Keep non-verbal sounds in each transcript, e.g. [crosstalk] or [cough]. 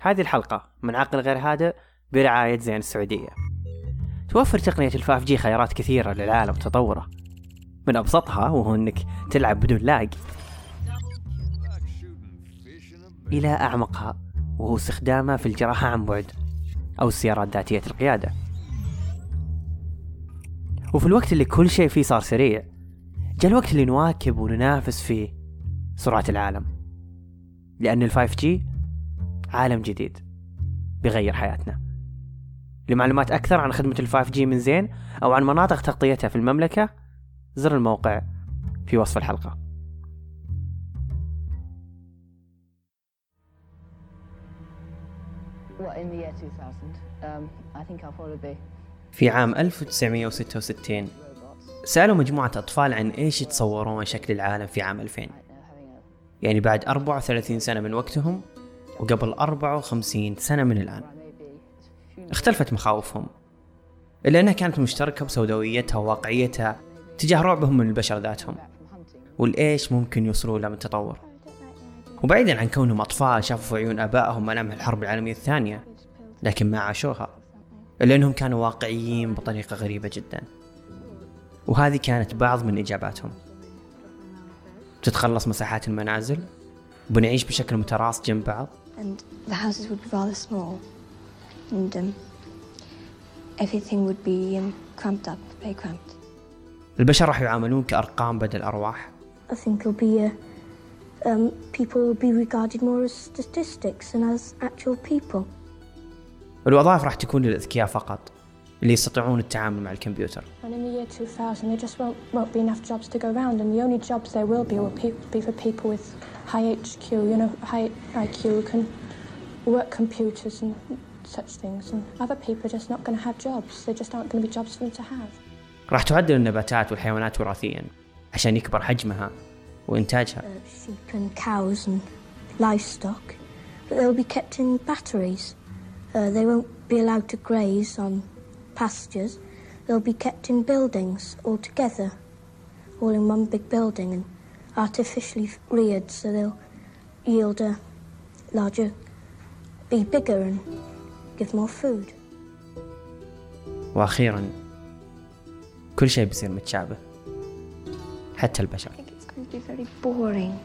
هذه الحلقة من عقل غير هادئ برعاية زين السعودية. توفر تقنية الفاف جي خيارات كثيرة للعالم وتطوره. من أبسطها وهو أنك تلعب بدون لاج إلى أعمقها وهو استخدامه في الجراحة عن بعد أو السيارات ذاتية القيادة. وفي الوقت اللي كل شيء فيه صار سريع جاء الوقت اللي نواكب وننافس فيه سرعة العالم. لأن ال Five G عالم جديد بيغير حياتنا. لمعلومات أكثر عن خدمة ال Five G من زين أو عن مناطق تغطيتها في المملكة زر الموقع في وصف الحلقة. في عام 1966 سألوا مجموعة أطفال عن إيش يتصورون شكل العالم في عام 2000 يعني بعد 34 سنة من وقتهم وقبل 54 سنة من الآن. اختلفت مخاوفهم إلا أنها كانت مشتركة بسوداويتها وواقعيتها تجاه رعبهم من البشر ذاتهم والإيش ممكن يوصلوا له من تطور. وبعيدا عن كونهم أطفال شافوا في عيون آبائهم ملامح الحرب العالمية الثانية لكن ما عاشوها إلا أنهم كانوا واقعيين بطريقة غريبة جدا. وهذه كانت بعض من إجاباتهم. تتخلص مساحات المنازل بنعيش بشكل متراص جنب بعض. and the houses would be rather small and um, everything would be um, cramped up, very cramped. البشر راح يعاملون كأرقام بدل أرواح I think it'll be uh, um, people will be regarded more as statistics than as actual people. الوظائف راح تكون للأذكياء فقط اللي يستطيعون التعامل مع الكمبيوتر. And in the year 2000 there just won't, won't be enough jobs to go around and the only jobs there will be will pe- be for people with high HQ, you know, high IQ who can work computers and such things and other people are just not going to have jobs. There just aren't going to be jobs for them to have. راح تعدل النباتات والحيوانات وراثيا عشان يكبر حجمها وإنتاجها. Uh, sheep and cows and livestock, but they'll be kept in batteries. Uh, they won't be allowed to graze on pastures. They'll be kept in buildings all together, all in one big building and artificially reared so they'll yield a larger, be bigger and give more food. وأخيرا كل شيء بيصير متشابه حتى البشر. I think it's going to be very boring.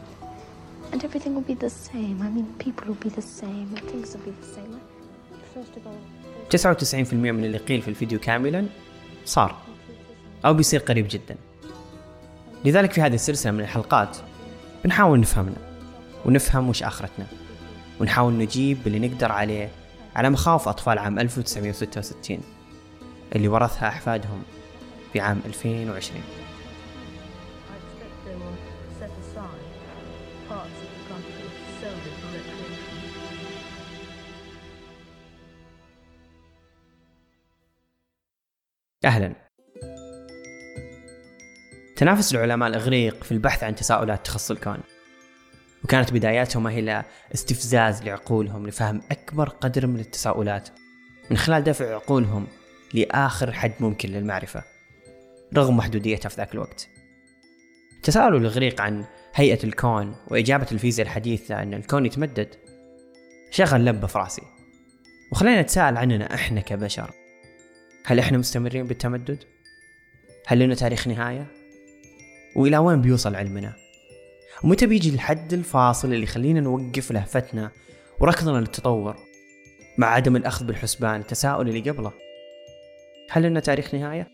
And everything will be the same. I mean, people will be the same, and things will be the same. First of all, 99% من اللي قيل في الفيديو كاملا صار أو بيصير قريب جدا لذلك في هذه السلسلة من الحلقات بنحاول نفهمنا ونفهم وش آخرتنا ونحاول نجيب باللي نقدر عليه على مخاوف أطفال عام 1966 اللي ورثها أحفادهم في عام 2020 I تنافس العلماء الإغريق في البحث عن تساؤلات تخص الكون وكانت بداياتهم هي استفزاز لعقولهم لفهم أكبر قدر من التساؤلات من خلال دفع عقولهم لآخر حد ممكن للمعرفة رغم محدوديتها في ذاك الوقت تساؤلوا الإغريق عن هيئة الكون وإجابة الفيزياء الحديثة أن الكون يتمدد شغل لبة في راسي وخلينا نتساءل عننا إحنا كبشر هل إحنا مستمرين بالتمدد؟ هل لنا تاريخ نهاية؟ وإلى وين بيوصل علمنا؟ ومتى بيجي الحد الفاصل اللي يخلينا نوقف لهفتنا وركضنا للتطور مع عدم الأخذ بالحسبان التساؤل اللي قبله هل لنا تاريخ نهاية؟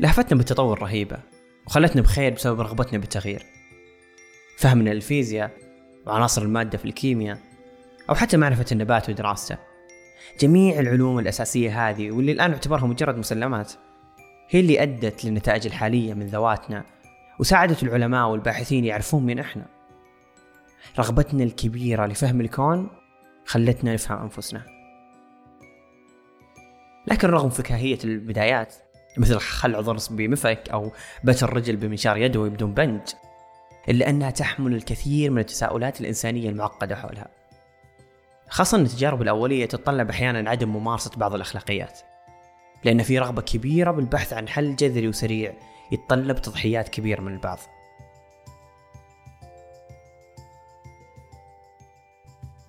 لهفتنا بالتطور رهيبة وخلتنا بخير بسبب رغبتنا بالتغيير فهمنا للفيزياء وعناصر المادة في الكيمياء أو حتى معرفة النبات ودراسته جميع العلوم الأساسية هذه واللي الآن نعتبرها مجرد مسلمات هي اللي أدت للنتائج الحالية من ذواتنا وساعدت العلماء والباحثين يعرفون مين إحنا. رغبتنا الكبيرة لفهم الكون خلتنا نفهم أنفسنا. لكن رغم فكاهية البدايات مثل خلع ضرس بمفك أو بتر رجل بمنشار يدوي بدون بنج إلا أنها تحمل الكثير من التساؤلات الإنسانية المعقدة حولها. خاصة أن التجارب الأولية تتطلب أحيانا عدم ممارسة بعض الأخلاقيات. لأن في رغبة كبيرة بالبحث عن حل جذري وسريع يتطلب تضحيات كبيرة من البعض.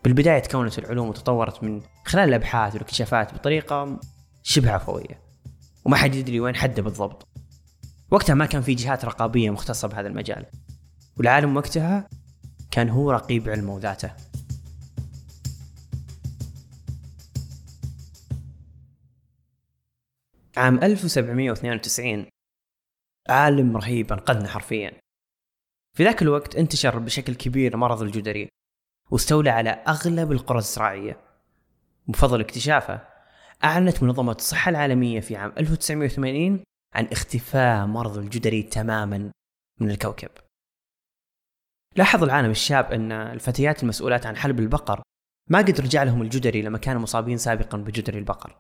بالبداية تكونت العلوم وتطورت من خلال الأبحاث والاكتشافات بطريقة شبه عفوية وما حد يدري وين حده بالضبط. وقتها ما كان في جهات رقابية مختصة بهذا المجال والعالم وقتها كان هو رقيب علمه وذاته عام 1792 عالم رهيب انقذنا حرفيا. في ذاك الوقت انتشر بشكل كبير مرض الجدري واستولى على أغلب القرى الزراعية. بفضل اكتشافه أعلنت منظمة الصحة العالمية في عام 1980 عن اختفاء مرض الجدري تماما من الكوكب. لاحظ العالم الشاب أن الفتيات المسؤولات عن حلب البقر ما قد رجع لهم الجدري لما كانوا مصابين سابقا بجدري البقر.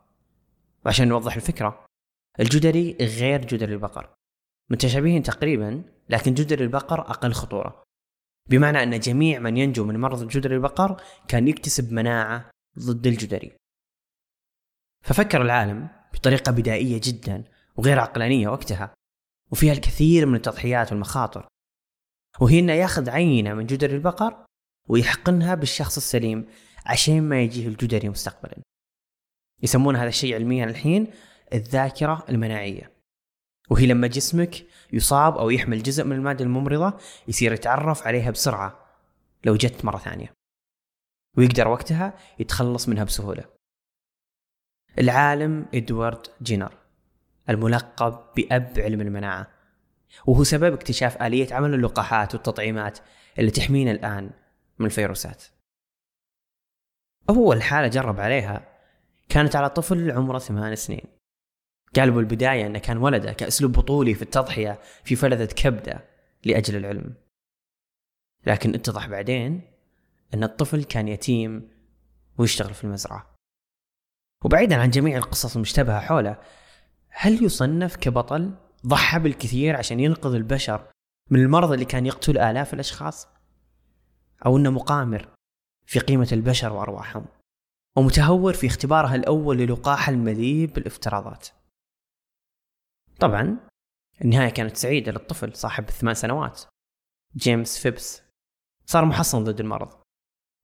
وعشان نوضح الفكرة. الجدري غير جدري البقر. متشابهين تقريبا لكن جدري البقر أقل خطورة. بمعنى أن جميع من ينجو من مرض جدري البقر كان يكتسب مناعة ضد الجدري. ففكر العالم بطريقة بدائية جدا وغير عقلانية وقتها وفيها الكثير من التضحيات والمخاطر. وهي انه يأخذ عينة من جدر البقر ويحقنها بالشخص السليم عشان ما يجيه الجدري مستقبلا. يسمون هذا الشيء علميا الحين الذاكرة المناعية. وهي لما جسمك يصاب أو يحمل جزء من المادة الممرضة يصير يتعرف عليها بسرعة لو جت مرة ثانية. ويقدر وقتها يتخلص منها بسهولة. العالم إدوارد جينر الملقب بأب علم المناعة. وهو سبب اكتشاف آلية عمل اللقاحات والتطعيمات اللي تحمينا الآن من الفيروسات أول حالة جرب عليها كانت على طفل عمره ثمان سنين. قال بالبداية أنه كان ولده كأسلوب بطولي في التضحية في فلذة كبدة لأجل العلم. لكن اتضح بعدين أن الطفل كان يتيم ويشتغل في المزرعة. وبعيدا عن جميع القصص المشتبهة حوله هل يصنف كبطل ضحى بالكثير عشان ينقذ البشر من المرض اللي كان يقتل آلاف الأشخاص؟ أو أنه مقامر في قيمة البشر وأرواحهم؟ ومتهور في اختبارها الأول للقاح المليء بالافتراضات. طبعا النهاية كانت سعيدة للطفل صاحب الثمان سنوات. جيمس فيبس صار محصن ضد المرض.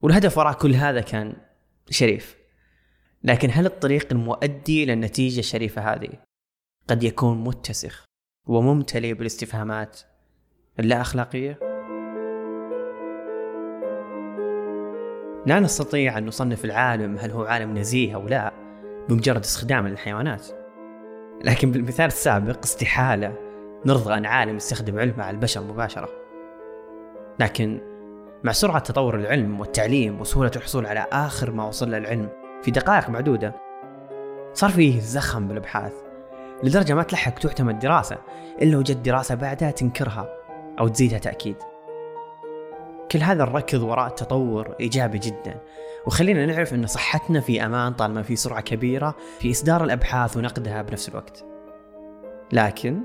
والهدف وراء كل هذا كان شريف. لكن هل الطريق المؤدي إلى النتيجة الشريفة هذه؟ قد يكون متسخ وممتلئ بالاستفهامات اللا أخلاقية؟ لا نستطيع أن نصنف العالم هل هو عالم نزيه أو لا بمجرد استخدام للحيوانات لكن بالمثال السابق استحالة نرضى أن عالم يستخدم علمه على البشر مباشرة. لكن مع سرعة تطور العلم والتعليم وسهولة الحصول على آخر ما وصل العلم في دقائق معدودة صار فيه زخم بالأبحاث لدرجة ما تلحق تعتمد دراسة إلا وجد دراسة بعدها تنكرها أو تزيدها تأكيد. كل هذا الركض وراء التطور إيجابي جدا. وخلينا نعرف أن صحتنا في أمان طالما في سرعة كبيرة في إصدار الأبحاث ونقدها بنفس الوقت. لكن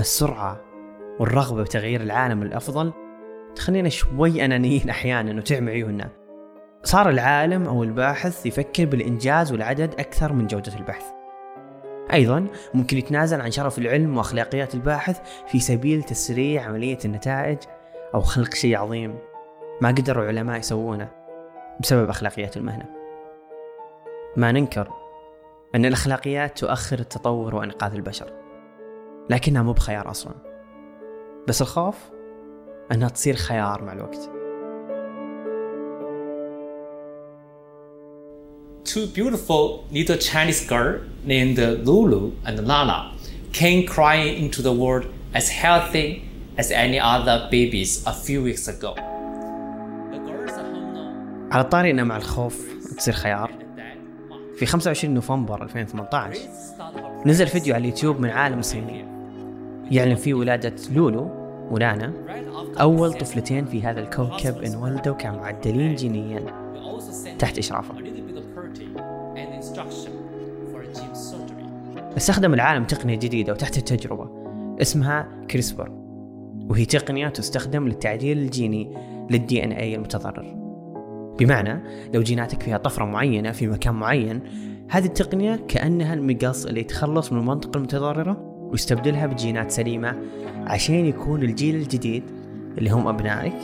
السرعة والرغبة بتغيير العالم الأفضل تخلينا شوي أنانيين أحيانا وتعمي عيوننا. صار العالم أو الباحث يفكر بالإنجاز والعدد أكثر من جودة البحث. أيضا ممكن يتنازل عن شرف العلم وأخلاقيات الباحث في سبيل تسريع عملية النتائج أو خلق شيء عظيم ما قدروا العلماء يسوونه بسبب أخلاقيات المهنة. ما ننكر أن الأخلاقيات تؤخر التطور وإنقاذ البشر لكنها مو بخيار أصلا. بس الخوف أنها تصير خيار مع الوقت. Two beautiful little Chinese girls named Lulu and Lala came crying into the world as healthy as any other babies a few weeks ago. على الطاري أن مع الخوف تصير خيار في 25 نوفمبر 2018 نزل فيديو على اليوتيوب من عالم صيني يعلن فيه ولادة لولو ولانا أول طفلتين في هذا الكوكب انولدوا كمعدلين جينيا تحت إشرافه. استخدم العالم تقنية جديدة وتحت التجربة اسمها كريسبر وهي تقنية تستخدم للتعديل الجيني للدي إن اي المتضرر. بمعنى لو جيناتك فيها طفرة معينة في مكان معين هذه التقنية كأنها المقص اللي يتخلص من المنطقة المتضررة ويستبدلها بجينات سليمة عشان يكون الجيل الجديد اللي هم أبنائك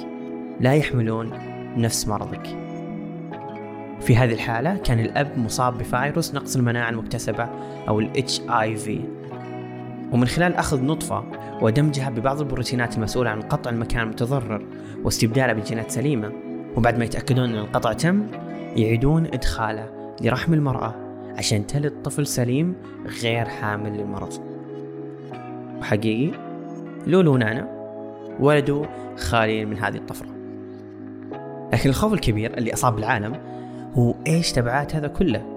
لا يحملون نفس مرضك. في هذه الحالة كان الأب مصاب بفيروس نقص المناعة المكتسبة أو ال HIV ومن خلال أخذ نطفة ودمجها ببعض البروتينات المسؤولة عن قطع المكان المتضرر واستبدالها بجينات سليمة وبعد ما يتأكدون أن القطع تم يعيدون إدخاله لرحم المرأة عشان تلد طفل سليم غير حامل للمرض. وحقيقي لولو ونانا ولدوا خاليين من هذه الطفرة. لكن الخوف الكبير اللي أصاب العالم هو إيش تبعات هذا كله؟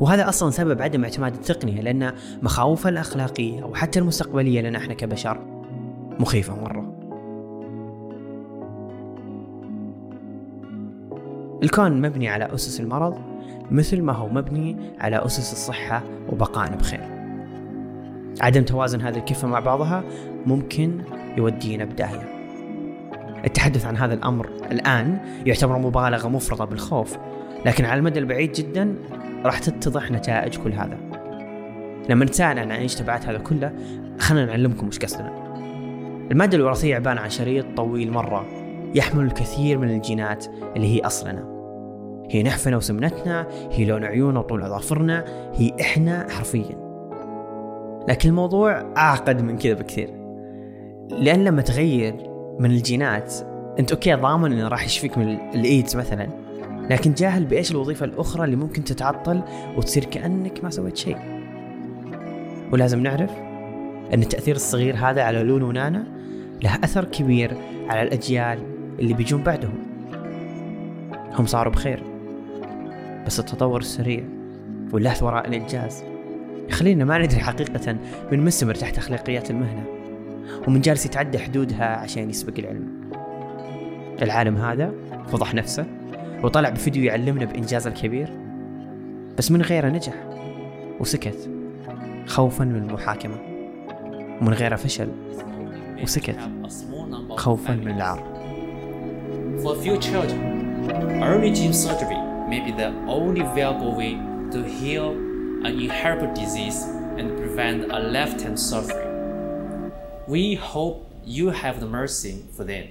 وهذا أصلا سبب عدم اعتماد التقنية لأن مخاوفها الأخلاقية وحتى المستقبلية لنا إحنا كبشر مخيفة مرة. الكون مبني على أسس المرض مثل ما هو مبني على أسس الصحة وبقائنا بخير. عدم توازن هذه الكفة مع بعضها ممكن يودينا بداهية التحدث عن هذا الأمر الآن يعتبر مبالغة مفرطة بالخوف لكن على المدى البعيد جدا راح تتضح نتائج كل هذا. لما نتساءل عن إيش تبعات هذا كله خلينا نعلمكم وش قصدنا. المادة الوراثية عبارة عن شريط طويل مرة يحمل الكثير من الجينات اللي هي أصلنا. هي نحفنا وسمنتنا هي لون عيوننا وطول أظافرنا هي إحنا حرفيا. لكن الموضوع أعقد من كذا بكثير. لأن لما تغير من الجينات أنت okay ضامن أنه راح يشفيك من الإيدز مثلا. لكن جاهل بإيش الوظيفة الأخرى اللي ممكن تتعطل وتصير كأنك ما سويت شيء؟ ولازم نعرف أن التأثير الصغير هذا على لولو ونانا له أثر كبير على الأجيال اللي بيجون بعدهم. هم صاروا بخير بس التطور السريع واللهث وراء الإنجاز يخلينا ما ندري حقيقة من مستمر تحت أخلاقيات المهنة ومن جالس يتعدى حدودها عشان يسبق العلم. العالم هذا فضح نفسه. وطلع بفيديو يعلمنا بإنجاز الكبير بس من غيره نجح وسكت خوفا من المحاكمة ومن غيره فشل وسكت خوفا من العار For few children, early gene surgery may be the only viable way to heal an inherited disease and prevent a lifetime suffering. We hope you have the mercy for them.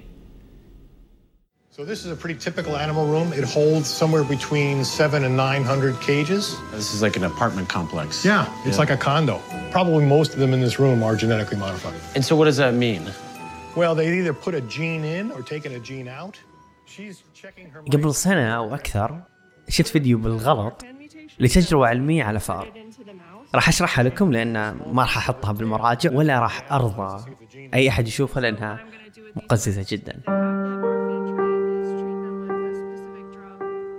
So this is a pretty typical animal room. It holds somewhere between seven and 900 cages. This is like an apartment complex. Yeah, it's like a condo. Probably most of them in this room are genetically modified. And so what does that mean? Well, they either put a gene in or taken a gene out. She's checking her. قبل سنة أو أكثر شفت فيديو بالغلط لتجربة علمية على فأر راح أشرحها لكم لأن ما راح أحطها بالمراجع ولا راح أرضى أي أحد يشوفها لأنها مقززة جدا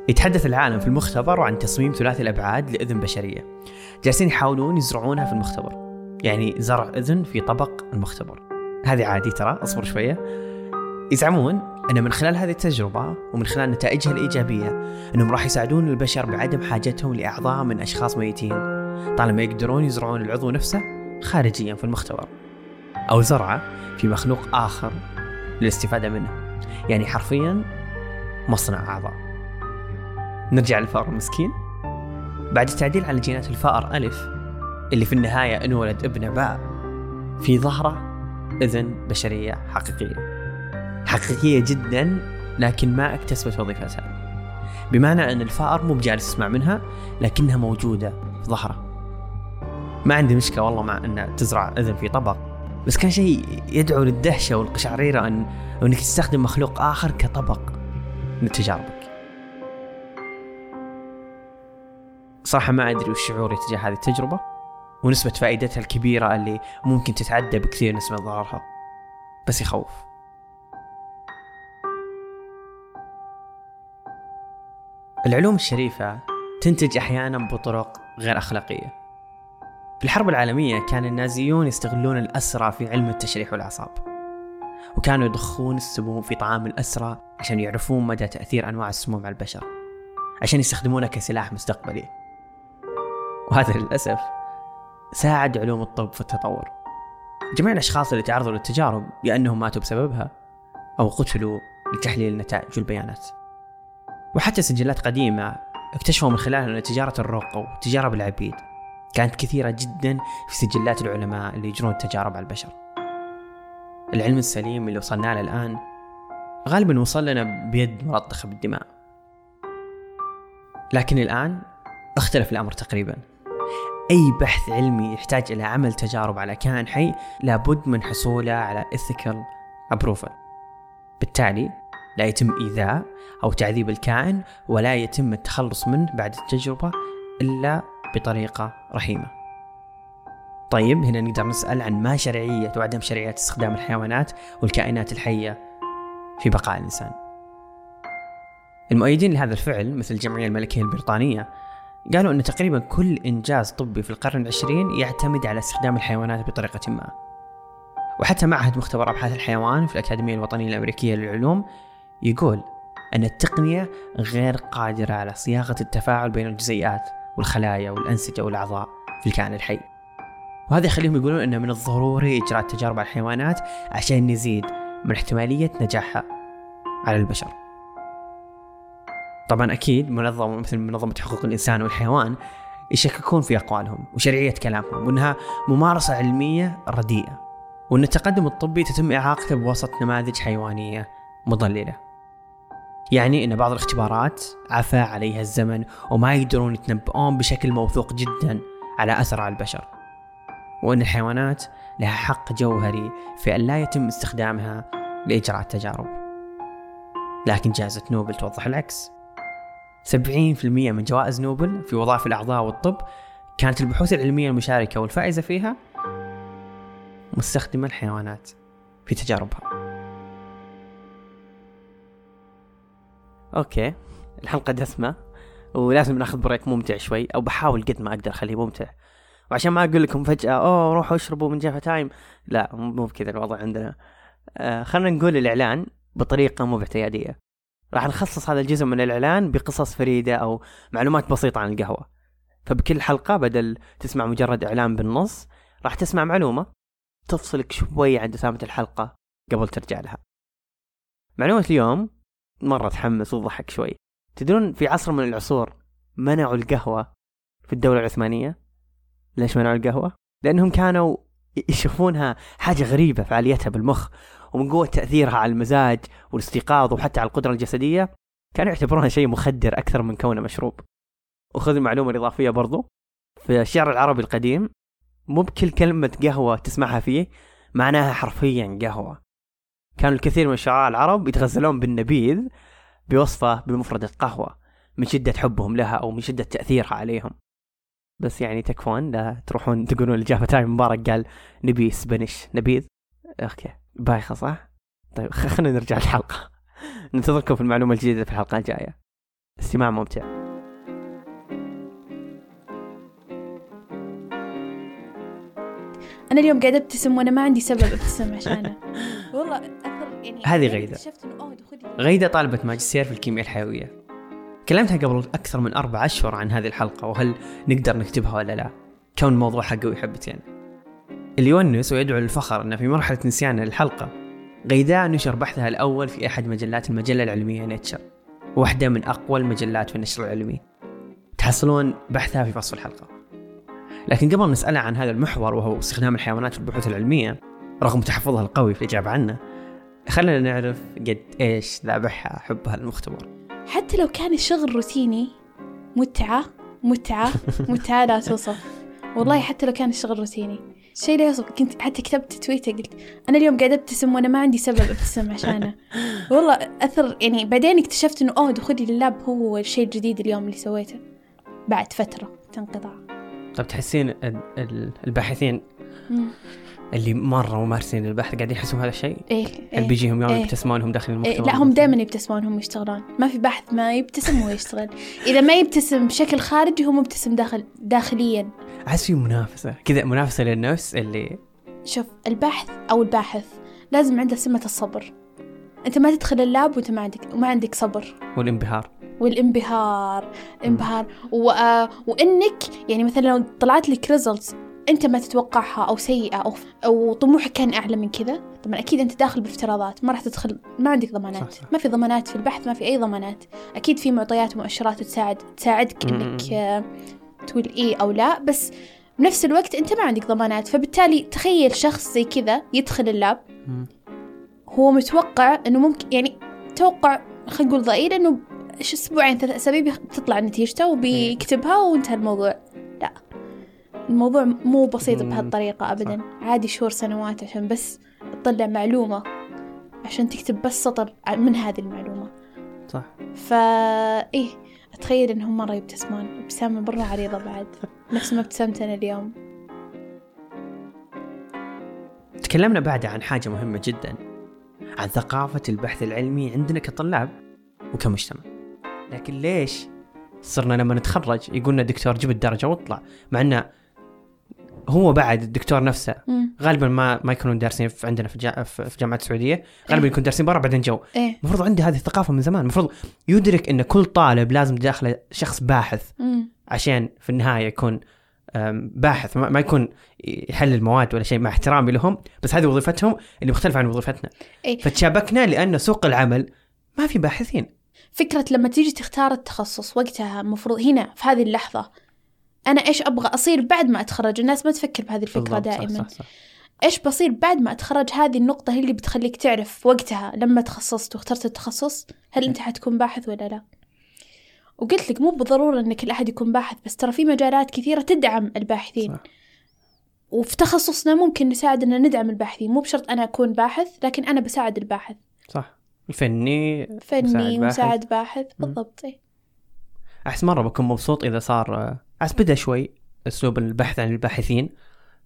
يتحدث العالم في المختبر عن تصميم ثلاثي الأبعاد لأذن بشرية. جالسين يحاولون يزرعونها في المختبر. يعني زرع أذن في طبق المختبر. هذه عادي ترى أصبر شوية. يزعمون أن من خلال هذه التجربة ومن خلال نتائجها الإيجابية أنهم راح يساعدون البشر بعدم حاجتهم لأعضاء من أشخاص ميتين. طالما يقدرون يزرعون العضو نفسه خارجيا في المختبر. أو زرعه في مخلوق آخر للاستفادة منه. يعني حرفيا مصنع أعضاء. نرجع للفأر المسكين. بعد التعديل على جينات الفأر ألف اللي في النهاية انولد ابنه باء في ظهره إذن بشرية حقيقية. حقيقية جدا لكن ما اكتسبت وظيفتها. بمعنى أن الفأر مو بجالس يسمع منها لكنها موجودة في ظهره. ما عندي مشكلة والله مع أن تزرع إذن في طبق بس كان شيء يدعو للدهشة والقشعريرة أن أنك تستخدم مخلوق آخر كطبق من تجاربك صراحة ما أدري وش شعوري تجاه هذه التجربة ونسبة فائدتها الكبيرة اللي ممكن تتعدى بكثير نسبة ضررها بس يخوف. العلوم الشريفة تنتج أحيانا بطرق غير أخلاقية. في الحرب العالمية كان النازيون يستغلون الأسرى في علم التشريح والأعصاب وكانوا يضخون السموم في طعام الأسرى عشان يعرفون مدى تأثير أنواع السموم على البشر عشان يستخدمونها كسلاح مستقبلي. وهذا للأسف ساعد علوم الطب في التطور. جميع الأشخاص اللي تعرضوا للتجارب يا أنهم ماتوا بسببها أو قتلوا لتحليل النتائج والبيانات وحتى سجلات قديمة اكتشفوا من خلالها أن تجارة الرق وتجارب العبيد كانت كثيرة جدا في سجلات العلماء اللي يجرون التجارب على البشر. العلم السليم اللي وصلنا له الآن غالبا وصل لنا بيد ملطخة بالدماء. لكن الآن اختلف الأمر تقريبا. أي بحث علمي يحتاج إلى عمل تجارب على كائن حي لابد من حصوله على ethical approval. بالتالي لا يتم إيذاء أو تعذيب الكائن ولا يتم التخلص منه بعد التجربة إلا بطريقة رحيمة. طيب هنا نقدر نسأل عن ما شرعية وعدم شرعية استخدام الحيوانات والكائنات الحية في بقاء الإنسان. المؤيدين لهذا الفعل مثل الجمعية الملكية البريطانية قالوا أن تقريبا كل إنجاز طبي في القرن العشرين يعتمد على استخدام الحيوانات بطريقة ما. وحتى معهد مختبر أبحاث الحيوان في الأكاديمية الوطنية الأمريكية للعلوم يقول أن التقنية غير قادرة على صياغة التفاعل بين الجزيئات والخلايا والأنسجة والأعضاء في الكائن الحي. وهذا يخليهم يقولون أنه من الضروري إجراء تجارب على الحيوانات عشان نزيد من احتمالية نجاحها على البشر. طبعا أكيد منظمة مثل منظمة حقوق الإنسان والحيوان يشككون في أقوالهم وشرعية كلامهم وأنها ممارسة علمية رديئة وأن التقدم الطبي تتم إعاقته بوسط نماذج حيوانية مضللة. يعني أن بعض الاختبارات عفى عليها الزمن وما يقدرون يتنبؤون بشكل موثوق جدا على أثر على البشر. وأن الحيوانات لها حق جوهري في أن لا يتم استخدامها لإجراء التجارب. لكن جائزة نوبل توضح العكس. 70% من جوائز نوبل في وظائف الأعضاء والطب كانت البحوث العلمية المشاركة والفائزة فيها مستخدمة الحيوانات في تجاربها. okay الحلقة دسمة ولازم ناخذ break ممتع شوي أو بحاول قد ما أقدر أخليه ممتع. وعشان ما أقول لكم فجأة أوه روحوا اشربوا من Java Time. لا مو بكذا الوضع عندنا. آه خلينا نقول الإعلان بطريقة مو باعتيادية. راح نخصص هذا الجزء من الإعلان بقصص فريدة أو معلومات بسيطة عن القهوة. فبكل حلقة بدل تسمع مجرد إعلان بالنص راح تسمع معلومة تفصلك شوي عن دسامة الحلقة قبل ترجع لها. معلومة اليوم مرة تحمس وتضحك شوي. تدرون في عصر من العصور منعوا القهوة في الدولة العثمانية؟ ليش منعوا القهوة؟ لأنهم كانوا يشوفونها حاجة غريبة فعاليتها بالمخ. ومن قوة تأثيرها على المزاج والاستيقاظ وحتى على القدرة الجسدية كانوا يعتبرونها شيء مخدر أكثر من كونه مشروب. وخذ المعلومة الإضافية برضو. في الشعر العربي القديم مو بكل كلمة قهوة تسمعها فيه معناها حرفيا قهوة. كانوا الكثير من الشعراء العرب يتغزلون بالنبيذ بوصفة بمفردة قهوة من شدة حبهم لها أو من شدة تأثيرها عليهم. بس يعني تكفون لا تروحون تقولون لجافة تايم مبارك قال نبي Spanish نبيذ. okay. بايخة صح؟ طيب خلينا نرجع الحلقة ننتظركم في المعلومة الجديدة في الحلقة الجاية. استماع ممتع. أنا اليوم قاعدة أبتسم وأنا ما عندي سبب أبتسم عشانه. [laughs] والله اثر يعني هذه دخولي غيدة طالبة ماجستير في الكيمياء الحيوية. كلمتها قبل أكثر من أربع أشهر عن هذه الحلقة وهل نقدر نكتبها ولا لا؟ كون موضوعها قوي حبتين. اللي يونس ويدعو للفخر أن في مرحلة نسيان الحلقة. غيداء نشر بحثها الأول في أحد مجلات المجلة العلمية نيتشر واحدة من أقوى المجلات في النشر العلمي. تحصلون بحثها في وصف الحلقة. لكن قبل نسألها عن هذا المحور وهو استخدام الحيوانات في البحوث العلمية رغم تحفظها القوي في الإجابة عنه خلينا نعرف قد إيش ذابحها حبها للمختبر حتى لو كان الشغل روتيني متعة متعة متعة لا توصف. والله حتى لو كان الشغل روتيني. شيء لا يوصف كنت حتى كتبت تويتر قلت أنا اليوم قاعدة أبتسم وأنا ما عندي سبب أبتسم عشانه. [laughs] والله أثر يعني بعدين اكتشفت إنه أوه دخولي لللاب هو الشيء الجديد اليوم اللي سويته. بعد فترة انقطاع. طب تحسين ال- ال- الباحثين. اللي مرة ممارسين للبحث قاعدين يحسون هذا الشيء؟ إيه هل إيه. بيجيهم يوم إيه. يبتسمون وهم داخل إيه المختبر لا هم دائما يبتسمون هم يشتغلون. ما في بحث ما يبتسم وهو يشتغل. إذا ما يبتسم بشكل خارجي هو مبتسم داخل داخليا. أحس في منافسة كذا منافسة للنفس اللي شوف البحث أو الباحث لازم عنده سمة الصبر. أنت ما تدخل ال lab وأنت ما عندك وما عندك صبر. والانبهار. والانبهار انبهار. و... آه، وإنك يعني مثلا لو طلعت لك results أنت ما تتوقعها أو سيئة أو أو طموحك كان أعلى من كذا طبعا أكيد أنت داخل بافتراضات ما راح تدخل ما عندك ضمانات. صح، صح. ما في ضمانات في البحث ما في أي ضمانات. أكيد في معطيات ومؤشرات تساعد تساعدك. إنك آه، تقول إيه أو لا بس بنفس الوقت أنت ما عندك ضمانات. فبالتالي تخيل شخص زي كذا يدخل اللاب. هو متوقع إنه ممكن يعني توقع خلينا نقول ضئيل إيش أسبوعين ثلاث أسابيع بتطلع نتيجته وبيكتبها وانتهى الموضوع. لا. الموضوع مو بسيط بهالطريقة أبدا. عادي شهور سنوات عشان بس تطلع معلومة. عشان تكتب بس سطر من هذه المعلومة. صح. فا إيه. أتخيل إنهم مرة يبتسمون. ابتسامة مرة عريضة بعد. نفس ما ابتسمت أنا اليوم. تكلمنا بعدها عن حاجة مهمة جدا. عن ثقافة البحث العلمي عندنا كطلاب وكمجتمع. لكن ليش صرنا لما نتخرج يقولنا دكتور جيب الدرجة واطلع؟ مع إنه هو بعد الدكتور نفسه مم. غالبا ما ما يكونون دارسين في عندنا في, جا في جامعة السعودية غالبا إيه. يكون دارسين برا بعدين جو إيه المفروض عندي هذه الثقافة من زمان المفروض يدرك إن كل طالب لازم داخله شخص باحث مم. عشان في النهاية يكون باحث ما ما يكون يحلل مواد ولا شيء مع احترامي لهم بس هذه وظيفتهم اللي مختلفة عن وظيفتنا إيه. فتشابكنا لأن سوق العمل ما في باحثين فكرة لما تيجي تختار التخصص وقتها المفروض هنا في هذه اللحظة أنا إيش أبغى أصير بعد ما أتخرج؟ الناس ما تفكر بهذه الفكرة بالضبط، صح، دائما. صح صح. إيش بصير بعد ما أتخرج؟ هذه النقطة هي اللي بتخليك تعرف وقتها لما تخصصت واخترت التخصص هل أنت حتكون باحث ولا لا؟ وقلت لك مو بالضرورة أنك الأحد يكون باحث بس ترى في مجالات كثيرة تدعم الباحثين. صح. وفي تخصصنا ممكن نساعد أن ندعم الباحثين مو بشرط أنا أكون باحث لكن أنا بساعد الباحث. صح. الفني فني باحث. مساعد باحث بالضبط إيه. أحس مرة بكون مبسوط إذا صار بدا شوي أسلوب البحث عن الباحثين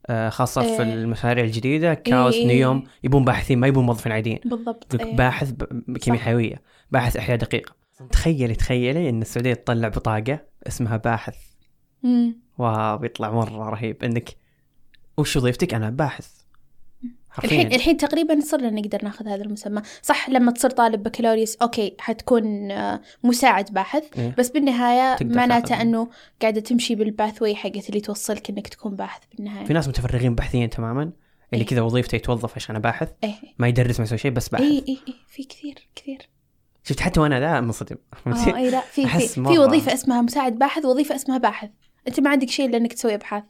آه، خاصة في إيه. المشاريع الجديدة كاوس إيه. نيوم يبون باحثين ما يبون موظفين عاديين بالضبط إيه. باحث صح. حيوية باحث أحياء دقيقة تخيلي تخيلي إن السعودية تطلع بطاقة اسمها باحث. wow بيطلع مرة رهيب إنك وش وظيفتك أنا باحث الحين الحين تقريبا صرنا نقدر ناخذ هذا المسمى. صح لما تصير طالب بكالوريوس okay حتكون آه، مساعد باحث إيه. بس بالنهاية معناته. إنه قاعدة تمشي بال pathway حقت اللي توصلك إنك تكون باحث بالنهاية. في ناس متفرغين بحثيا تماما اللي إيه. كذا وظيفته يتوظف عشان باحث إيه. ما يدرس ما يسوي شيء بس باحث. اي اي اي في كثير كثير. شفت حتى وأنا ذا منصدم. آه [laughs] إي لا في في, في. وظيفة اسمها مساعد باحث وظيفة اسمها باحث. أنت ما عندك شيء إلا إنك تسوي أبحاث.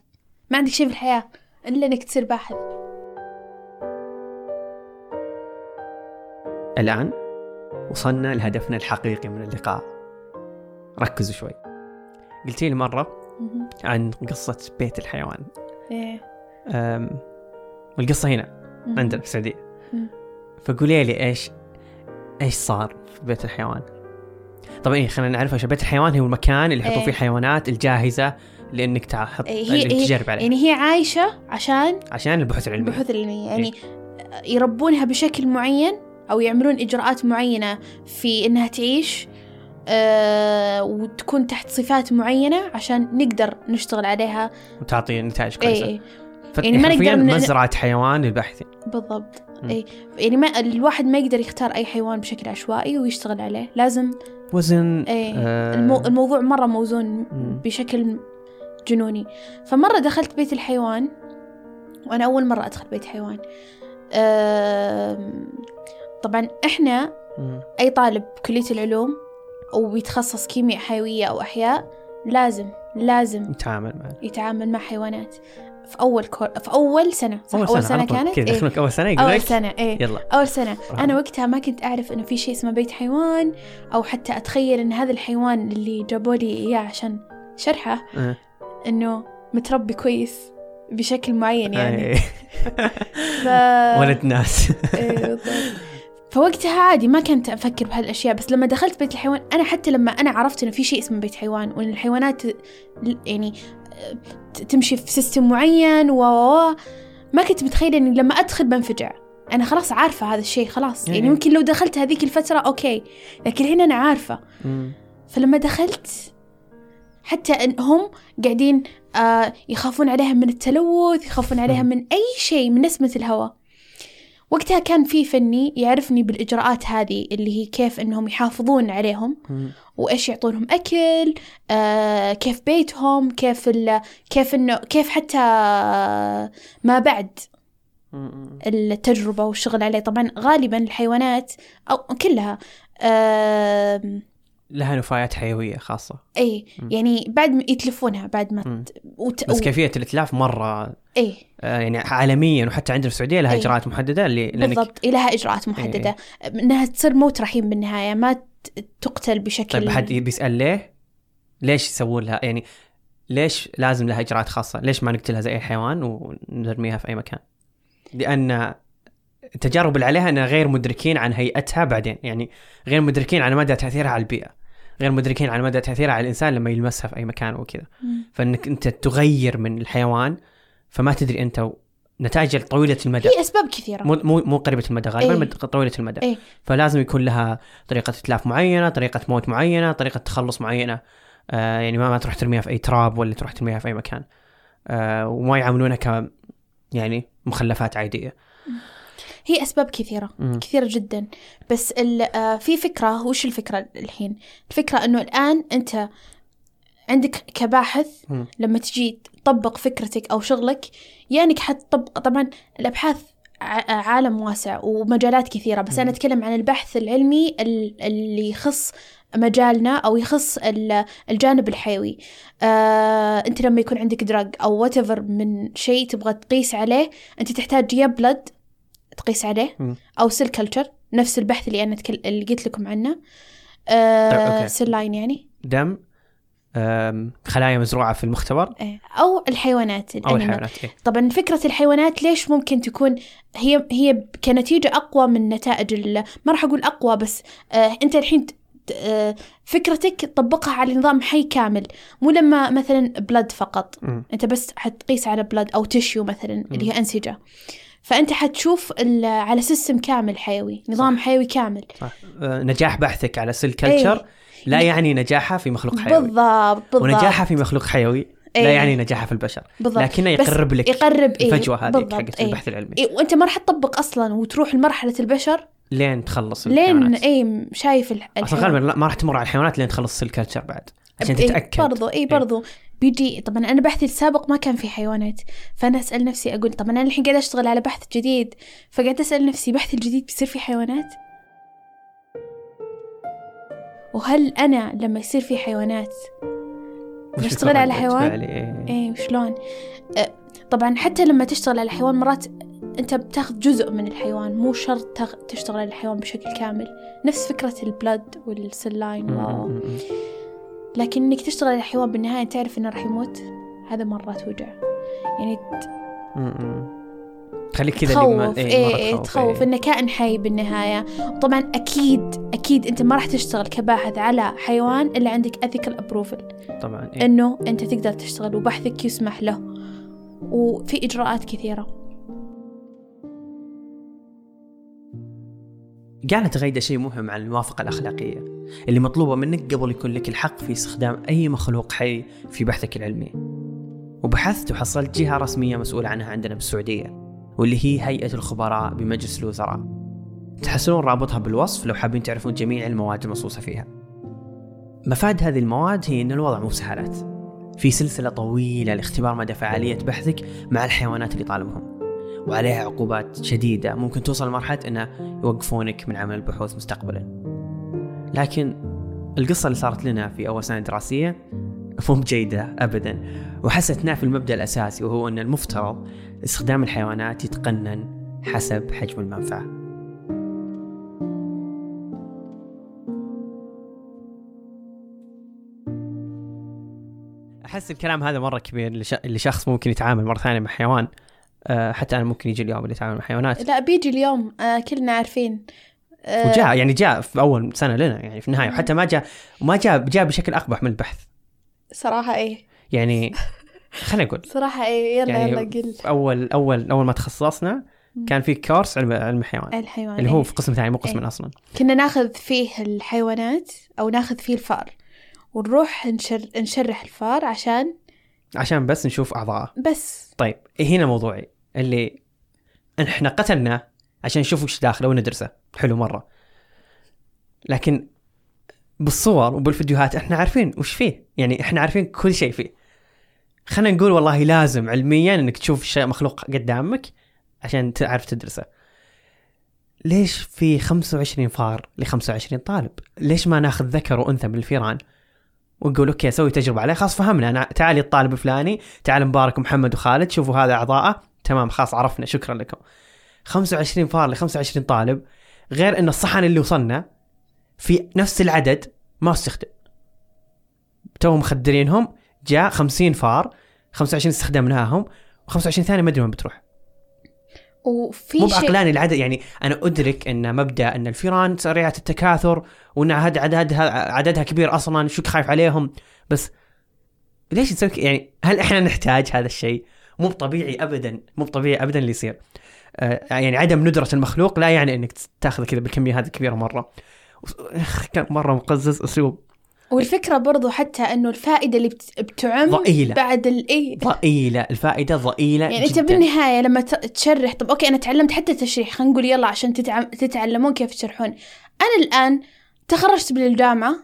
ما عندك شيء في الحياة إلا إنك تصير باحث. الآن وصلنا لهدفنا الحقيقي من اللقاء. ركزوا شوي. قلتي لي مرة. عن قصة بيت الحيوان. أم، والقصة هنا. عندنا في السعودية. فقولي لي إيش إيش صار في بيت الحيوان؟ طبعا إيه خلينا نعرف إيش بيت الحيوان هو المكان اللي يحطوا إيه. فيه الحيوانات الجاهزة لأنك تحط إيه، هي تجرب عليها. يعني هي عايشة عشان عشان البحوث العلمية. البحوث العلمية. يعني يربونها بشكل معين أو يعملون إجراءات معينة في إنها تعيش آه وتكون تحت صفات معينة عشان نقدر نشتغل عليها. وتعطي نتائج كويسة. إي فت- يعني ما نقدر ن- مزرعة حيوان للباحثين بالضبط. إي يعني ما الواحد ما يقدر يختار أي حيوان بشكل عشوائي ويشتغل عليه. لازم وزن إيه آه، المو الموضوع مرة موزون مم. بشكل جنوني. فمرة دخلت بيت الحيوان وأنا أول مرة أدخل بيت حيوان. آم، طبعا إحنا مم. أي طالب كلية العلوم وبيتخصص كيمياء حيوية أو أحياء لازم لازم نتعامل معه يتعامل مع حيوانات في أول كور... في أول سنة صح أول, سنة, على طول كانت كذا إيه؟ أول سنة يقول أول لك سنة إيه يلا أول سنة آه. أنا وقتها ما كنت أعرف إنه في شيء اسمه بيت حيوان أو حتى أتخيل إن هذا الحيوان اللي جابوا لي إياه عشان شرحه آه. إنه متربي كويس بشكل معين يعني. [laughs] ف... [laughs] ولد ناس إيه بالضبط. [laughs] فوقتها عادي ما كنت أفكر بهالأشياء بس لما دخلت بيت الحيوان أنا حتى لما أنا عرفت إنه في شيء اسمه بيت حيوان وإن الحيوانات يعني تمشي في system معين و ما كنت متخيلة إني لما أدخل بنفجع. أنا خلاص عارفة هذا الشيء خلاص. يعني إيه. ممكن لو دخلت هذيك الفترة okay. لكن هنا أنا عارفة. فلما دخلت حتى إن هم قاعدين آه يخافون عليها من التلوث يخافون عليها من أي شيء من نسمة الهواء وقتها كان في فني يعرفني بالإجراءات هذه اللي هي كيف إنهم يحافظون عليهم. وإيش يعطونهم أكل آه كيف بيتهم كيف ال كيف إنه كيف حتى ما بعد. التجربة والشغل عليه طبعا غالبا الحيوانات أو كلها آه لها نفايات حيوية خاصة إي. يعني بعد ما يتلفونها بعد ما. ت... وت... بس كيفية الإتلاف مرة إيه آه، يعني عالميا وحتى عندنا في السعودية لها أي. إجراءات محددة اللي لأنك بالضبط لها إجراءات محددة إنها تصير موت رحيم بالنهاية ما تقتل بشكل طيب حد بيسال ليه؟ ليش يسوون لها يعني ليش لازم لها إجراءات خاصة؟ ليش ما نقتلها زي أي حيوان ونرميها في أي مكان؟ لأن التجارب اللي عليها إنها غير مدركين عن هيئتها بعدين يعني غير مدركين عن مدى تأثيرها على البيئة غير مدركين عن مدى تأثيرها على الإنسان لما يلمسها في أي مكان وكذا. فإنك أنت تغير من الحيوان فما تدري أنت نتائج طويلة المدى. هي أسباب كثيرة. مو مو مو قريبة المدى غالبا إيه. طويلة المدى. إيه. فلازم يكون لها طريقة إتلاف معينة طريقة موت معينة طريقة تخلص معينة. آه يعني ما, ما تروح ترميها في أي تراب ولا تروح ترميها في أي مكان. آه وما يعاملونها ك يعني مخلفات عادية. هي أسباب كثيرة مم. كثيرة جدا. بس آه، في فكرة وش الفكرة الحين؟ الفكرة إنه الآن أنت عندك كباحث مم. لما تجي تطبق فكرتك أو شغلك يا انك حتطبق طبعا الأبحاث ع- عالم واسع ومجالات كثيرة بس أنا أتكلم عن البحث العلمي ال- اللي يخص مجالنا أو يخص ال- الجانب الحيوي. آه، أنت لما يكون عندك drug أو whatever من شيء تبغى تقيس عليه أنت تحتاج يا blood تقيس عليه مم. أو cell culture نفس البحث اللي أنا تكل... اللي قلت لكم عنه آه. cell line يعني دم خلايا مزروعة في المختبر إيه. أو الحيوانات أو. الحيوانات إيه؟ طبعا فكرة الحيوانات ليش ممكن تكون هي هي كنتيجة أقوى من نتائج ما راح أقول أقوى بس آه أنت الحين آه فكرتك تطبقها على نظام حي كامل مو لما مثلا blood فقط مم. أنت بس حتقيس على blood أو tissue مثلا اللي هي أنسجة فأنت حتشوف ال- على system كامل حيوي نظام صح. حيوي كامل صح آه، نجاح بحثك على cell culture لا يعني نجاحها في مخلوق حيوي بالضبط بالضبط ونجاحها في مخلوق حيوي لا إيه. يعني نجاحها في البشر بالضبط. لكنه يقرب لك يقرب إيه الفجوة هذه حقت إيه. البحث العلمي إيه وأنت ما راح تطبق أصلا وتروح لمرحلة البشر لين تخلص لين الحيوانات. إيه شايف الح... أصلا. غالبا ما راح تمر على الحيوانات لين تخلص الكلتشر بعد عشان إيه تتأكد برضو اي برضو بيجي طبعا أنا بحثي السابق ما كان في حيوانات فأنا أسأل نفسي أقول طبعا أنا الحين قاعدة أشتغل على بحث جديد فقاعده أسأل نفسي بحثي الجديد بيصير في حيوانات وهل أنا لما يصير في حيوانات بشتغل على حيوان؟ إيه. إيه وشلون أه طبعا حتى لما تشتغل على حيوان مرات أنت بتاخذ جزء من الحيوان مو شرط. تشتغل على الحيوان بشكل كامل نفس فكرة البلد والسلاين و... لكن إنك تشتغل على حيوان بالنهاية تعرف إنه راح يموت هذا مرة توجع يعني م. تخليك كذا تخوف. إيه، مرة إيه تخوف إيه. إنه كائن حي بالنهاية. طبعا أكيد أكيد أنت ما راح تشتغل كباحث على حيوان إلا عندك ethical approval. طبعا إيه. إنه أنت تقدر تشتغل وبحثك يسمح له. وفي إجراءات كثيرة. قالت غيدة شيء مهم عن الموافقة الأخلاقية اللي مطلوبة منك قبل يكون لك الحق في استخدام أي مخلوق حي في بحثك العلمي. وبحثت وحصلت جهة رسمية مسؤولة عنها عندنا بالسعودية واللي هي هيئة الخبراء بمجلس الوزراء. تحصلون رابطها بالوصف لو حابين تعرفون جميع المواد المنصوصة فيها. مفاد هذه المواد هي أن الوضع مو سهالات في سلسلة طويلة لاختبار مدى فعالية بحثك مع الحيوانات اللي طالبهم. وعليها عقوبات شديدة. ممكن توصل لمرحلة أنه يوقفونك من عمل البحوث مستقبلا. لكن القصة اللي صارت لنا في أول سنة دراسية مو بجيدة أبدا. وحستنا في المبدأ الأساسي وهو أن المفترض استخدام الحيوانات يتقنن حسب حجم المنفعة. أحس الكلام هذا مرة كبير لش- لشخص ممكن يتعامل مرة ثانية مع حيوان. حتى أنا ممكن يجي اليوم اللي يتعامل مع حيوانات. لا بيجي اليوم آه كلنا عارفين. آه وجاء يعني جاء في أول سنة لنا يعني في النهاية وحتى ما جاء وما جاء جاء بشكل أقبح من البحث. صراحة إيه. يعني [laughs] خليني أقول صراحة إيه يلا يعني يلا قل. أول أول أول ما تخصصنا كان في كورس علم علم الحيوان الحيوان اللي هو إيه. في قسم ثاني مو قسم إيه. أصلا. كنا ناخذ فيه الحيوانات أو ناخذ فيه الفار ونروح نشر... نشرح الفار عشان عشان بس نشوف اعضائه بس. طيب هنا موضوعي. اللي إحنا قتلنا عشان نشوف وش داخله وندرسه حلو مرة. لكن بالصور وبالفيديوهات إحنا عارفين وش فيه. يعني إحنا عارفين كل شيء فيه. خلينا نقول والله لازم علميا إنك تشوف شيء مخلوق قدامك عشان تعرف تدرسه. ليش في 25 فار ل 25 طالب؟ ليش ما ناخذ ذكر وأنثى من الفيران ونقول okay سوي تجربة عليه خلاص فهمنا. أنا تعالي الطالب الفلاني تعال مبارك ومحمد وخالد شوفوا هذا أعضاءه. تمام خلاص عرفنا. شكرا لكم. 25 فار ل 25 طالب. غير ان الصحن اللي وصلنا في نفس العدد ما استخدم. تو مخدرينهم جاء 50 فار 25 استخدمناهم و25 ثانية ما أدري وين بتروح. وفي مو شيء بعقلاني العدد يعني أنا أدرك إن مبدأ إن الفيران سريعة التكاثر وإن عدد عددها عددها كبير أصلا شو خايف عليهم. بس ليش تسوي؟ يعني هل إحنا نحتاج هذا الشيء؟ مو طبيعي ابدا مو طبيعي ابدا اللي يصير. آه يعني عدم ندرة المخلوق لا يعني إنك تاخذ كذا بالكميه هذه كبيرة مرة. كان مرة مقزز أسلوب. والفكرة برضو حتى إنه الفائدة اللي بت- بتعم ضئيلة. بعد الاي ضئيلة الفائدة ضئيلة يعني أنت جدا. بالنهاية لما ت- تشرح طب okay أنا تعلمت حتى تشريح خلينا نقول يلا عشان تتعم... تتعلمون كيف تشرحون. أنا الآن تخرجت من الجامعة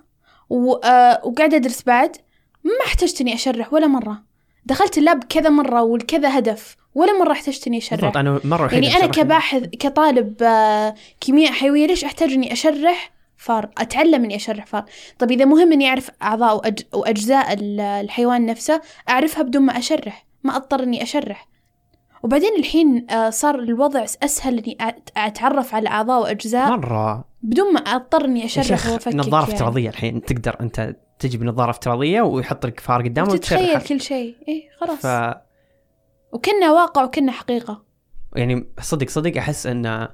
و... آه وقاعدة أدرس بعد ما احتجت إني أشرح ولا مرة. دخلت اللاب كذا مرة والكذا هدف ولا مرة احتجت اني أشرح. بالضبط أنا مرة يعني أنا. كباحث كطالب آه، كيمياء حيوية ليش أحتاج إني أشرح؟ فار أتعلم إني أشرح فار. طب إذا مهم إني أعرف أعضاء وأج... وأجزاء ال- الحيوان نفسه أعرفها بدون ما أشرح ما أضطر إني أشرح. وبعدين الحين آه، صار الوضع أسهل إني أت- أتعرف على أعضاء وأجزاء مرة. بدون ما أضطر إني أشرح شيخ وأفكك نظارة يعني. افتراضية الحين تقدر أنت تجي بنظاره افتراضية ويحط لك فار قدامه وتتخيل كل شيء. إيه خلاص. ف وكنا واقع وكنا حقيقة. يعني صدق صدق أحس إن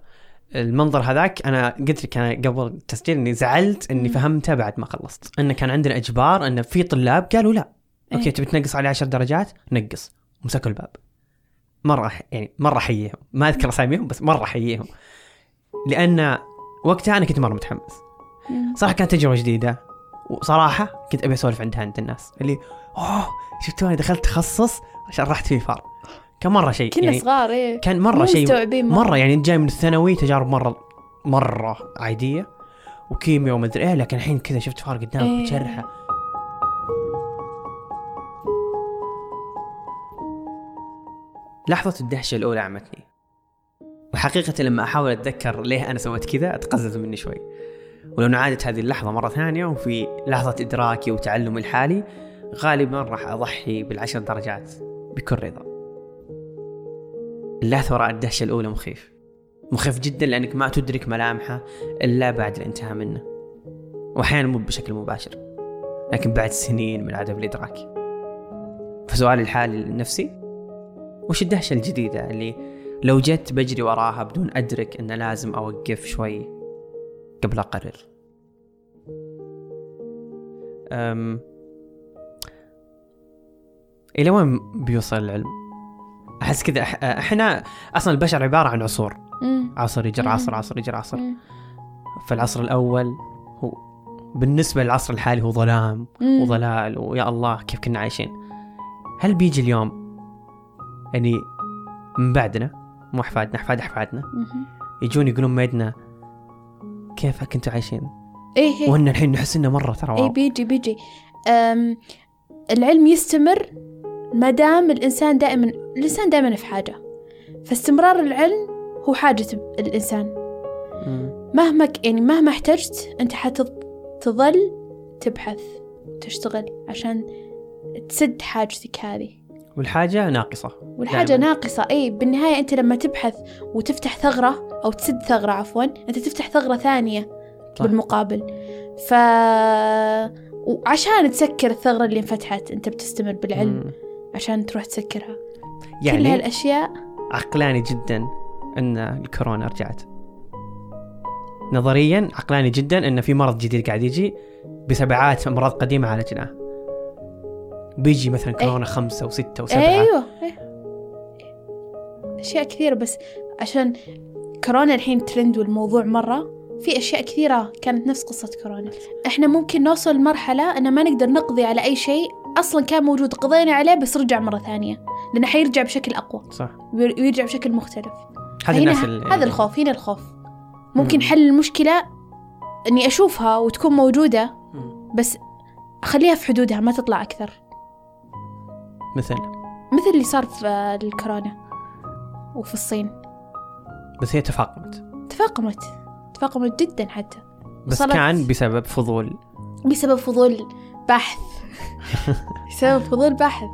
المنظر هذاك أنا قلت لك أنا قبل التسجيل إني زعلت إني. فهمته بعد ما خلصت. انه كان عندنا إجبار انه في طلاب قالوا لا. أوكي إيه. تبي تنقص عليه 10 درجات؟ نقص. ومسكوا الباب. مرة يعني مرة احييهم ما أذكر أساميهم بس مرة احييهم لأن وقتها أنا كنت مرة متحمس. صراحة كانت تجربة جديدة. وصراحة كنت أبي أسولف عندها عند الناس. اللي أوه شفتوني دخلت تخصص؟ عشان رحت فيه فار. كان مرة شيء كنا يعني صغار إيه. كان مرة شيء مستوعبين مرة. يعني انت جاي من الثانوي تجارب مرة مرة عادية. وكيمياء ومدري إيه لكن الحين كذا شفت فار قدامك إيه. بتشرحه لحظة الدهشة الأولى عمتني. وحقيقة لما أحاول أتذكر ليه أنا سويت كذا أتقزز مني شوي. ولو نعادت هذه اللحظة مرة ثانية وفي لحظة إدراكي وتعلمي الحالي غالبا راح أضحي بالعشر درجات بكل رضا. اللحظة وراء الدهشة الأولى مخيف. مخيف جدا لأنك ما تدرك ملامحه إلا بعد الانتهاء منه. وأحيانا مو بشكل مباشر لكن بعد سنين من عدم الإدراك. فسؤالي الحالي لنفسي وش الدهشة الجديدة اللي لو جيت بجري وراها بدون أدرك أن لازم أوقف شوي؟ قبل أقرر أم إلى وين بيوصل العلم؟ أحس كذا إح- إحنا أصلا البشر عبارة عن عصور مم. عصر يجر. عصر عصر يجر عصر مم. فالعصر الأول هو بالنسبة للعصر الحالي هو ظلام مم. وضلال ويا الله كيف كنا عايشين هل بيجي اليوم يعني من بعدنا مو أحفادنا أحفاد أحفادنا. يجون يقولون ميدنا كيف كنتوا عايشين؟ إيه إيه. وإن الحين نحس إنه مرة ترى واو. بيجي بيجي. أم العلم يستمر ما دام الإنسان دائما الإنسان دائما في حاجة. فاستمرار العلم هو حاجة الإنسان. مم. مهما ك- يعني مهما احتجت أنت حتظل تبحث وتشتغل عشان تسد حاجتك هذه. والحاجة ناقصة. والحاجة دائماً. ناقصة. أي بالنهاية أنت لما تبحث وتفتح ثغرة أو تسد ثغرة عفوا. أنت تفتح ثغرة ثانية صح. بالمقابل. ف وعشان تسكر الثغرة اللي انفتحت أنت بتستمر بالعلم مم. عشان تروح تسكرها. كل يعني هالأشياء عقلاني جدا إن الكورونا رجعت. نظريا عقلاني جدا إن في مرض جديد قاعد يجي بتبعات أمراض قديمة عالجناها. بيجي مثلا كورونا خمسة وستة وسبعة. أيوة إيه. أشياء كثيرة بس عشان كورونا الحين ترند والموضوع مرة في أشياء كثيرة كانت نفس قصة كورونا. إحنا ممكن نوصل لمرحلة أن ما نقدر نقضي على أي شيء أصلا كان موجود قضينا عليه بس رجع مرة ثانية لأنه حيرجع بشكل أقوى. صح. وير- ويرجع بشكل مختلف. هذه هنا الناس اللي هذا الخوف هنا الخوف. ممكن مم. حل المشكلة إني أشوفها وتكون موجودة مم. بس أخليها في حدودها ما تطلع أكثر. مثل؟ مثل اللي صار في الكورونا وفي الصين. بس هي تفاقمت. تفاقمت. تفاقمت جدا حتى. بس كان بسبب فضول. بسبب فضول بحث. [laughs] بسبب فضول بحث.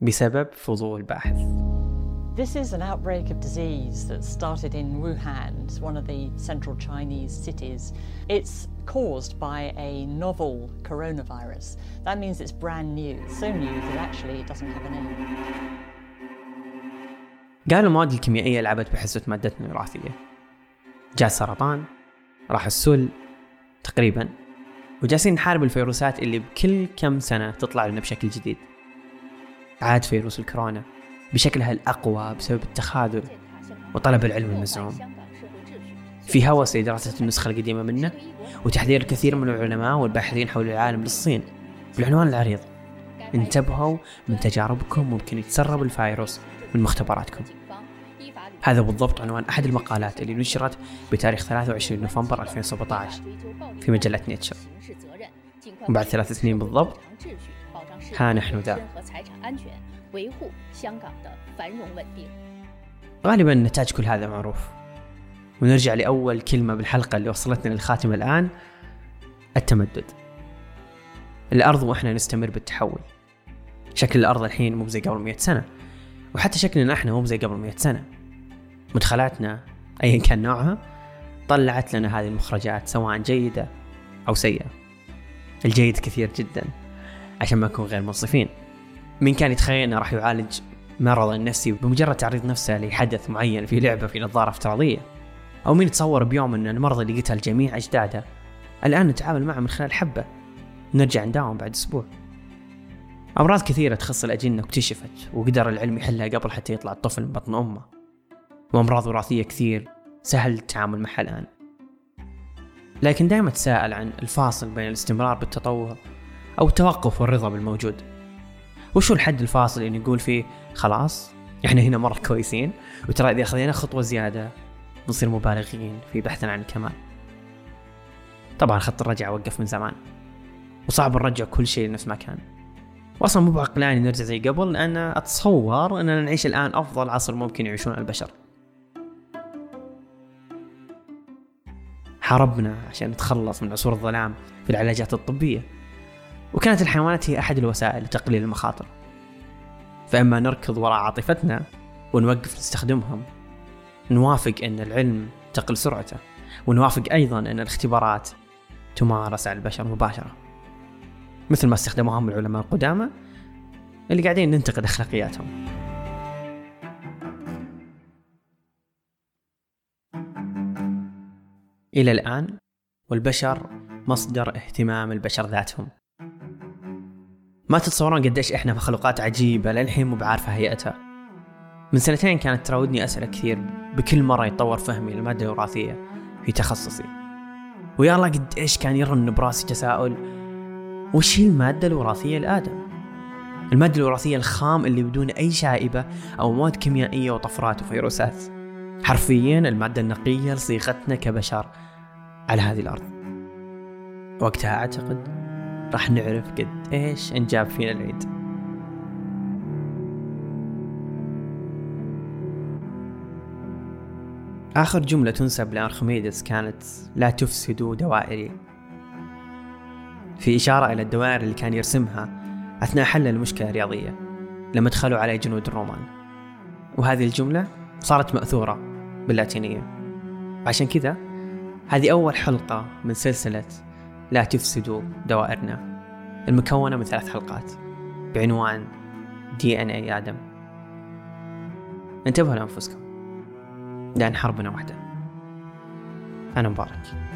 بسبب فضول باحث This is an outbreak of disease that started in Wuhan, one of the central Chinese cities. It's caused by a novel coronavirus. That means it's brand new, so new that actually it doesn't have a name. قالوا المواد الكيميائية لعبت بحصة مادتنا الوراثية جاء السرطان راح السل تقريبا وجالسين نحارب الفيروسات اللي بكل كم سنة تطلع لنا بشكل جديد عاد فيروس الكورونا بشكلها الأقوى بسبب التخاذل وطلب العلم المزعوم في هوس لدراسة النسخة القديمة منه وتحذير الكثير من العلماء والباحثين حول العالم للصين. بالعنوان العريض انتبهوا من تجاربكم ممكن يتسرب الفيروس من مختبراتكم. هذا بالضبط عنوان أحد المقالات اللي نشرت بتاريخ 23 نوفمبر 2017 في مجلة Nature. وبعد ثلاث سنين بالضبط ها نحن ذا. غالبا نتاج كل هذا معروف. ونرجع لأول كلمة بالحلقة اللي وصلتنا للخاتمة الآن. التمدد. الأرض وإحنا نستمر بالتحول. شكل الأرض الحين مو زي قبل 100 سنة. وحتى شكلنا إحنا مو زي قبل 100 سنة. مدخلاتنا ايا كان نوعها طلعت لنا هذه المخرجات سواء جيدة أو سيئة. الجيد كثير جدا عشان ما نكون غير منصفين مين كان يتخيل إنه راح يعالج مرض نفسي بمجرد تعريض نفسه لحدث معين في لعبة في نظارة افتراضية. أو مين يتصور بيوم إن المرض اللي قتل جميع أجداده. الآن نتعامل معه من خلال حبة. نرجع نداوم بعد أسبوع. أمراض كثيرة تخص الأجنة اكتشفت وقدر العلم يحلها قبل حتى يطلع الطفل من بطن أمه. وأمراض وراثية كثير سهل التعامل معها الآن. لكن دائما أتساءل عن الفاصل بين الاستمرار بالتطور أو التوقف والرضا بالموجود. وشو الحد الفاصل اللي نقول فيه خلاص إحنا هنا مرة كويسين وترى إذا أخذنا خطوة زيادة نصير مبالغين في بحثنا عن الكمال. طبعا خط الرجعة وقف من زمان وصعب نرجع كل شيء لنفس ما كان. واصلا مو بعقلاني نرجع زي قبل لأن أتصور اننا نعيش الآن أفضل عصر ممكن يعيشونه البشر. حاربنا عشان نتخلص من عصور الظلام في العلاجات الطبية. وكانت الحيوانات هي أحد الوسائل لتقليل المخاطر. فإما نركض وراء عاطفتنا ونوقف نستخدمهم نوافق أن العلم تقل سرعته ونوافق أيضا أن الاختبارات تمارس على البشر مباشرة. مثل ما استخدموهم العلماء القدامى اللي قاعدين ننتقد أخلاقياتهم. إلى الآن والبشر مصدر اهتمام البشر ذاتهم. ما تتصورون قديش إحنا مخلوقات عجيبة للحين مو بعارفة هيئتها. من سنتين كانت تراودني أسئلة كثير بكل مرة يتطور فهمي للمادة الوراثية في تخصصي. ويا الله قديش كان يرن براسي تساؤل وش هي المادة الوراثية لآدم؟ المادة الوراثية الخام اللي بدون أي شائبة أو مواد كيميائية وطفرات وفيروسات. حرفيا المادة النقية لصيغتنا كبشر على هذه الأرض. وقتها أعتقد راح نعرف قد إيش إنجاب فينا العيد. آخر جملة تنسب لأرخميدس كانت لا تفسدوا دوائري. في إشارة إلى الدوائر اللي كان يرسمها أثناء حل المشكلة الرياضية لما دخلوا عليه جنود الرومان. وهذه الجملة صارت مأثورة باللاتينية. عشان كذا هذه أول حلقة من سلسلة لا تفسدوا دوائرنا. المكونة من ثلاث حلقات. بعنوان دي إن اي آدم. انتبهوا لأنفسكم. لأن حربنا واحدة أنا مبارك.